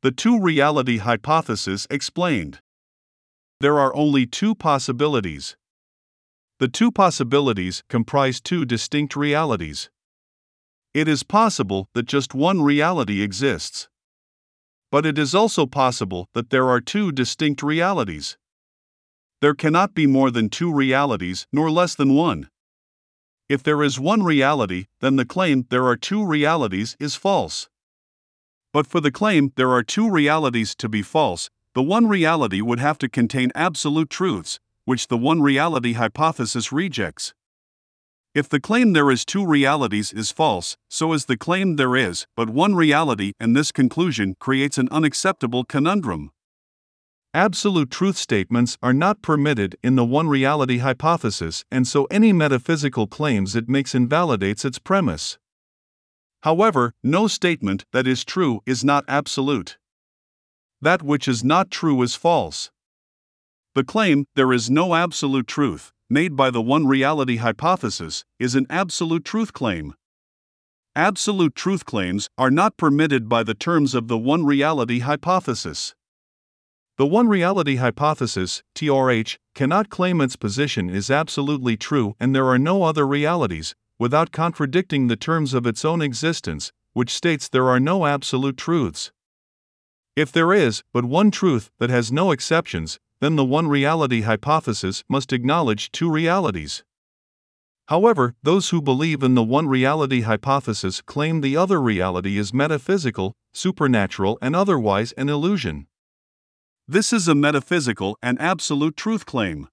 The two reality hypothesis explained. There are only two possibilities. The two possibilities comprise two distinct realities. It is possible that just one reality exists. But it is also possible that there are two distinct realities. There cannot be more than two realities, nor less than one. If there is one reality, then the claim there are two realities is false. But for the claim there are two realities to be false, the one reality would have to contain absolute truths, which the one reality hypothesis rejects. If the claim there is two realities is false, so is the claim there is but one reality, and this conclusion creates an unacceptable conundrum. Absolute truth statements are not permitted in the one reality hypothesis, and so any metaphysical claims it makes invalidates its premise. However, no statement that is true is not absolute. That which is not true is false. The claim, there is no absolute truth, made by the one reality hypothesis, is an absolute truth claim. Absolute truth claims are not permitted by the terms of the one reality hypothesis. The one reality hypothesis, TRH, cannot claim its position is absolutely true and there are no other realities, without contradicting the terms of its own existence, which states there are no absolute truths. If there is but one truth that has no exceptions, then the one reality hypothesis must acknowledge two realities. However, those who believe in the one reality hypothesis claim the other reality is metaphysical, supernatural, and otherwise an illusion. This is a metaphysical and absolute truth claim.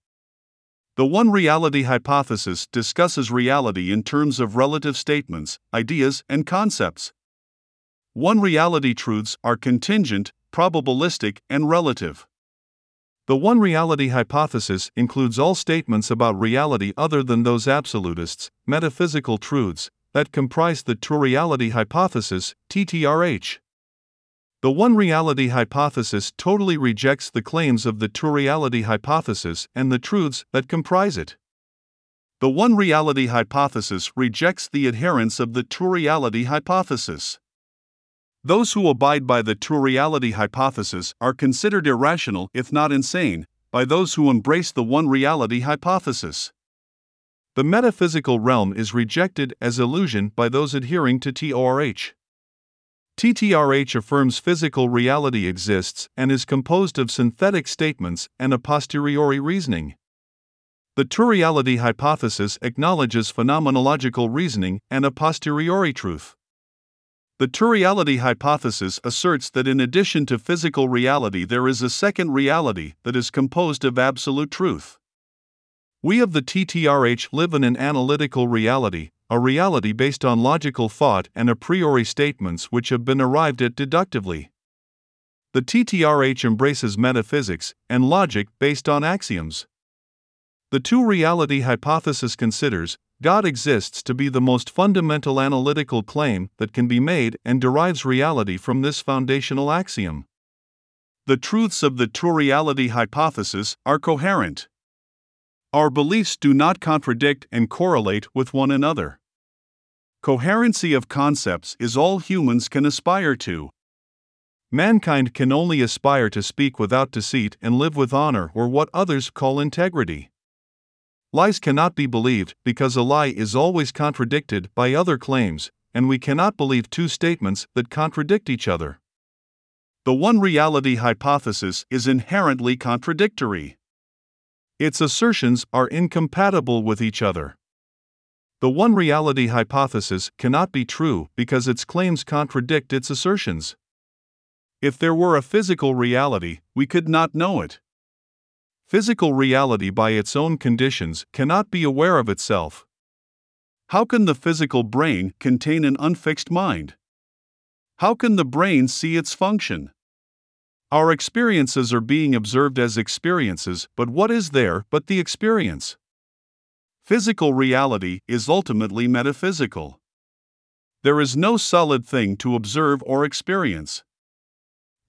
The one reality hypothesis discusses reality in terms of relative statements, ideas, and concepts. One reality truths are contingent, probabilistic, and relative. The one reality hypothesis includes all statements about reality other than those absolutists, metaphysical truths, that comprise the two reality hypothesis, TTRH. The one reality hypothesis totally rejects the claims of the two reality hypothesis and the truths that comprise it. The one reality hypothesis rejects the adherents of the two reality hypothesis. Those who abide by the two reality hypothesis are considered irrational, if not insane, by those who embrace the one reality hypothesis. The metaphysical realm is rejected as illusion by those adhering to TORH. TTRH affirms physical reality exists and is composed of synthetic statements and a posteriori reasoning. The two reality hypothesis acknowledges phenomenological reasoning and a posteriori truth. The two reality hypothesis asserts that in addition to physical reality, there is a second reality that is composed of absolute truth. We of the TTRH live in an analytical reality, a reality based on logical thought and a priori statements which have been arrived at deductively. The TTRH embraces metaphysics and logic based on axioms. The two reality hypothesis considers God exists to be the most fundamental analytical claim that can be made and derives reality from this foundational axiom. The truths of the two reality hypothesis are coherent. Our beliefs do not contradict and correlate with one another. Coherency of concepts is all humans can aspire to. Mankind can only aspire to speak without deceit and live with honor or what others call integrity. Lies cannot be believed because a lie is always contradicted by other claims, and we cannot believe two statements that contradict each other. The one reality hypothesis is inherently contradictory. Its assertions are incompatible with each other. The one reality hypothesis cannot be true because its claims contradict its assertions. If there were a physical reality, we could not know it. Physical reality, by its own conditions, cannot be aware of itself. How can the physical brain contain an unfixed mind? How can the brain see its function? Our experiences are being observed as experiences, but what is there but the experience? Physical reality is ultimately metaphysical. There is no solid thing to observe or experience.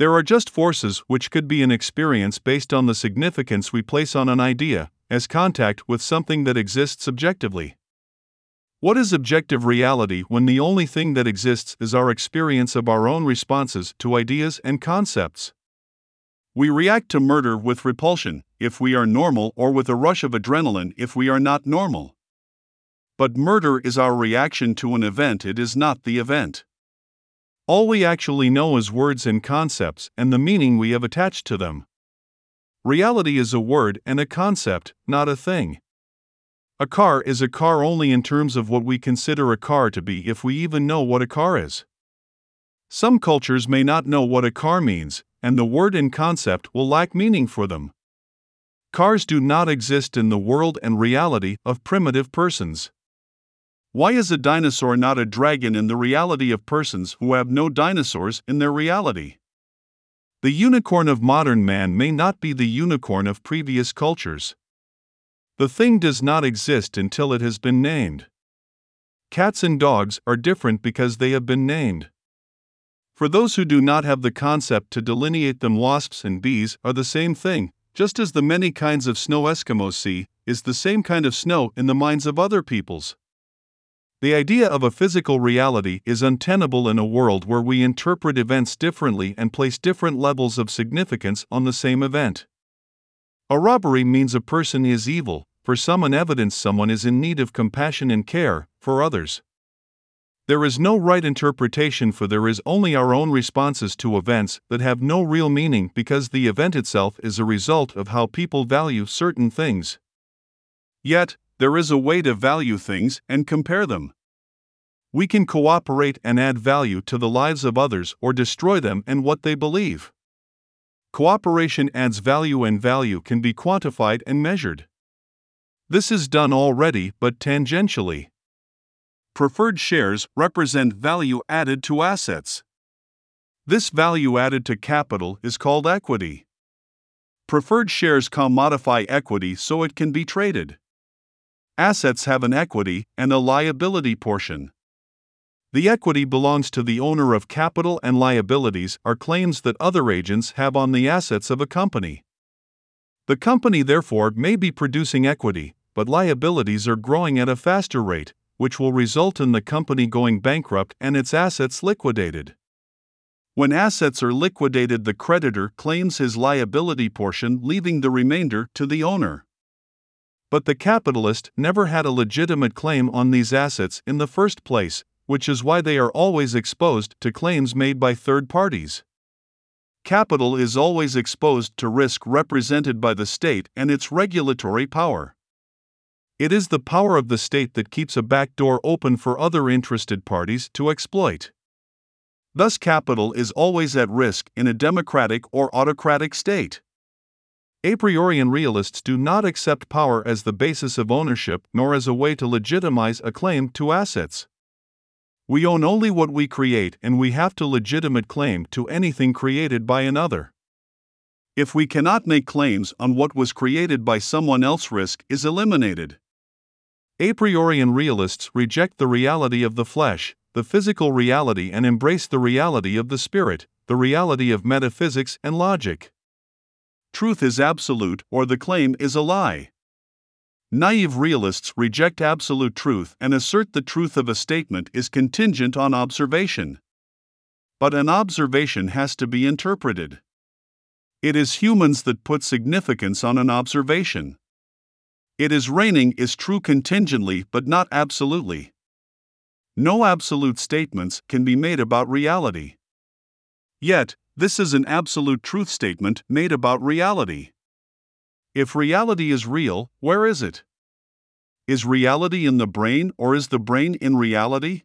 There are just forces which could be an experience based on the significance we place on an idea, as contact with something that exists objectively. What is objective reality when the only thing that exists is our experience of our own responses to ideas and concepts? We react to murder with repulsion if we are normal or with a rush of adrenaline if we are not normal. But murder is our reaction to an event, it is not the event. All we actually know is words and concepts and the meaning we have attached to them. Reality is a word and a concept, not a thing. A car is a car only in terms of what we consider a car to be if we even know what a car is. Some cultures may not know what a car means, and the word and concept will lack meaning for them. Cars do not exist in the world and reality of primitive persons. Why is a dinosaur not a dragon in the reality of persons who have no dinosaurs in their reality? The unicorn of modern man may not be the unicorn of previous cultures. The thing does not exist until it has been named. Cats and dogs are different because they have been named. For those who do not have the concept to delineate them, wasps and bees are the same thing, just as the many kinds of snow Eskimos see is the same kind of snow in the minds of other peoples. The idea of a physical reality is untenable in a world where we interpret events differently and place different levels of significance on the same event. A robbery means a person is evil, for some, and evidence someone is in need of compassion and care, for others. There is no right interpretation, for there is only our own responses to events that have no real meaning because the event itself is a result of how people value certain things. Yet, there is a way to value things and compare them. We can cooperate and add value to the lives of others or destroy them and what they believe. Cooperation adds value, and value can be quantified and measured. This is done already, but tangentially. Preferred shares represent value added to assets. This value added to capital is called equity. Preferred shares commodify equity so it can be traded. Assets have an equity and a liability portion. The equity belongs to the owner of capital, and liabilities are claims that other agents have on the assets of a company. The company, therefore, may be producing equity, but liabilities are growing at a faster rate, which will result in the company going bankrupt and its assets liquidated. When assets are liquidated, the creditor claims his liability portion, leaving the remainder to the owner. But the capitalist never had a legitimate claim on these assets in the first place, which is why they are always exposed to claims made by third parties. Capital is always exposed to risk represented by the state and its regulatory power. It is the power of the state that keeps a back door open for other interested parties to exploit. Thus, capital is always at risk in a democratic or autocratic state. A priori realists do not accept power as the basis of ownership nor as a way to legitimize a claim to assets. We own only what we create and we have to legitimate claim to anything created by another. If we cannot make claims on what was created by someone else, risk is eliminated. A priori realists reject the reality of the flesh, the physical reality, and embrace the reality of the spirit, the reality of metaphysics and logic truth is absolute or the claim is a lie. Naive realists reject absolute truth and assert the truth of a statement is contingent on observation. But an observation has to be interpreted. It is humans that put significance on an observation. It is raining is true contingently but not absolutely. No absolute statements can be made about reality. Yet, this is an absolute truth statement made about reality. If reality is real, where is it? Is reality in the brain or is the brain in reality?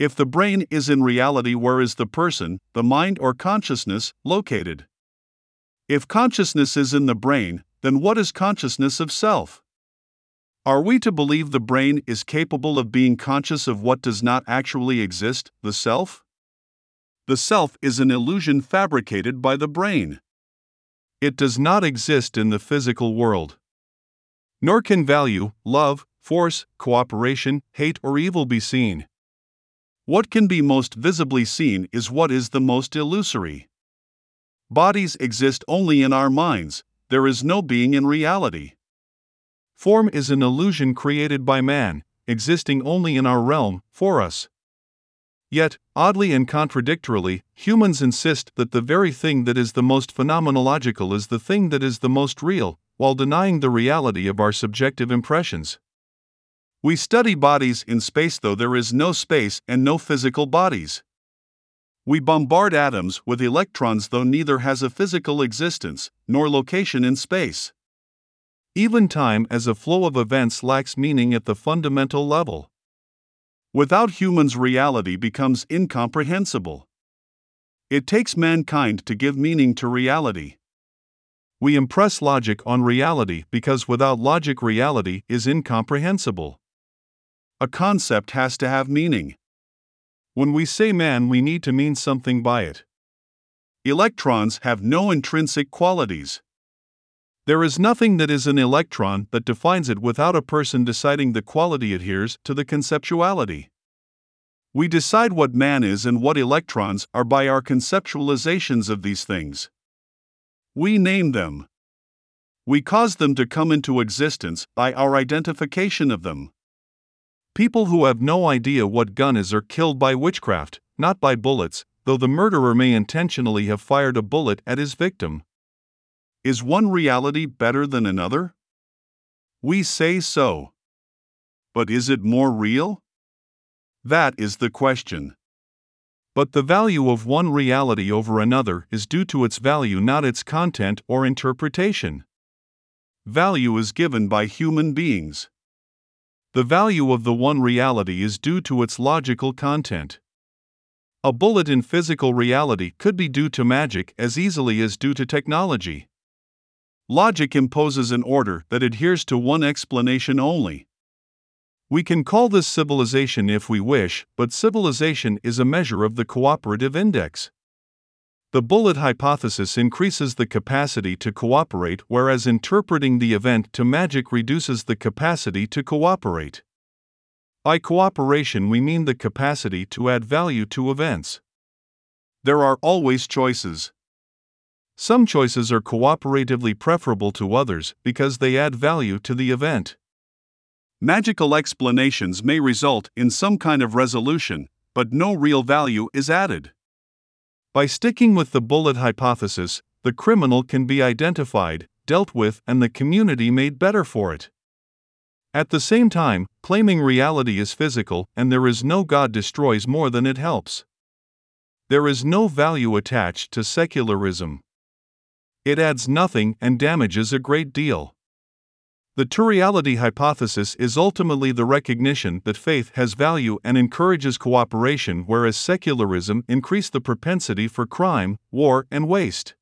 If the brain is in reality, where is the person, the mind or consciousness, located? If consciousness is in the brain, then what is consciousness of self? Are we to believe the brain is capable of being conscious of what does not actually exist, the self? the self is an illusion fabricated by the brain. It does not exist in the physical world. Nor can value, love, force, cooperation, hate, or evil be seen. What can be most visibly seen is what is the most illusory. Bodies exist only in our minds, there is no being in reality. Form is an illusion created by man, existing only in our realm, for us. Yet, oddly and contradictorily, humans insist that the very thing that is the most phenomenological is the thing that is the most real, while denying the reality of our subjective impressions. We study bodies in space though there is no space and no physical bodies. We bombard atoms with electrons though neither has a physical existence nor location in space. Even time as a flow of events lacks meaning at the fundamental level. Without humans, reality becomes incomprehensible. It takes mankind to give meaning to reality. We impress logic on reality because without logic, reality is incomprehensible. A concept has to have meaning. When we say man, we need to mean something by it. Electrons have no intrinsic qualities. There is nothing that is an electron that defines it without a person deciding the quality adheres to the conceptuality. We decide what man is and what electrons are by our conceptualizations of these things. We name them. We cause them to come into existence by our identification of them. People who have no idea what gun is are killed by witchcraft, not by bullets, though the murderer may intentionally have fired a bullet at his victim. Is one reality better than another? We say so. But is it more real? That is the question. But the value of one reality over another is due to its value, not its content or interpretation. Value is given by human beings. The value of the one reality is due to its logical content. A bullet in physical reality could be due to magic as easily as due to technology. Logic imposes an order that adheres to one explanation only. We can call this civilization if we wish, but civilization is a measure of the cooperative index. The bullet hypothesis increases the capacity to cooperate, whereas interpreting the event to magic reduces the capacity to cooperate. By cooperation, we mean the capacity to add value to events. There are always choices. Some choices are cooperatively preferable to others because they add value to the event. Magical explanations may result in some kind of resolution, but no real value is added. By sticking with the bullet hypothesis, the criminal can be identified, dealt with, and the community made better for it. At the same time, claiming reality is physical and there is no God destroys more than it helps. There is no value attached to secularism. It adds nothing and damages a great deal. The two reality hypothesis is ultimately the recognition that faith has value and encourages cooperation, whereas secularism increased the propensity for crime, war, and waste.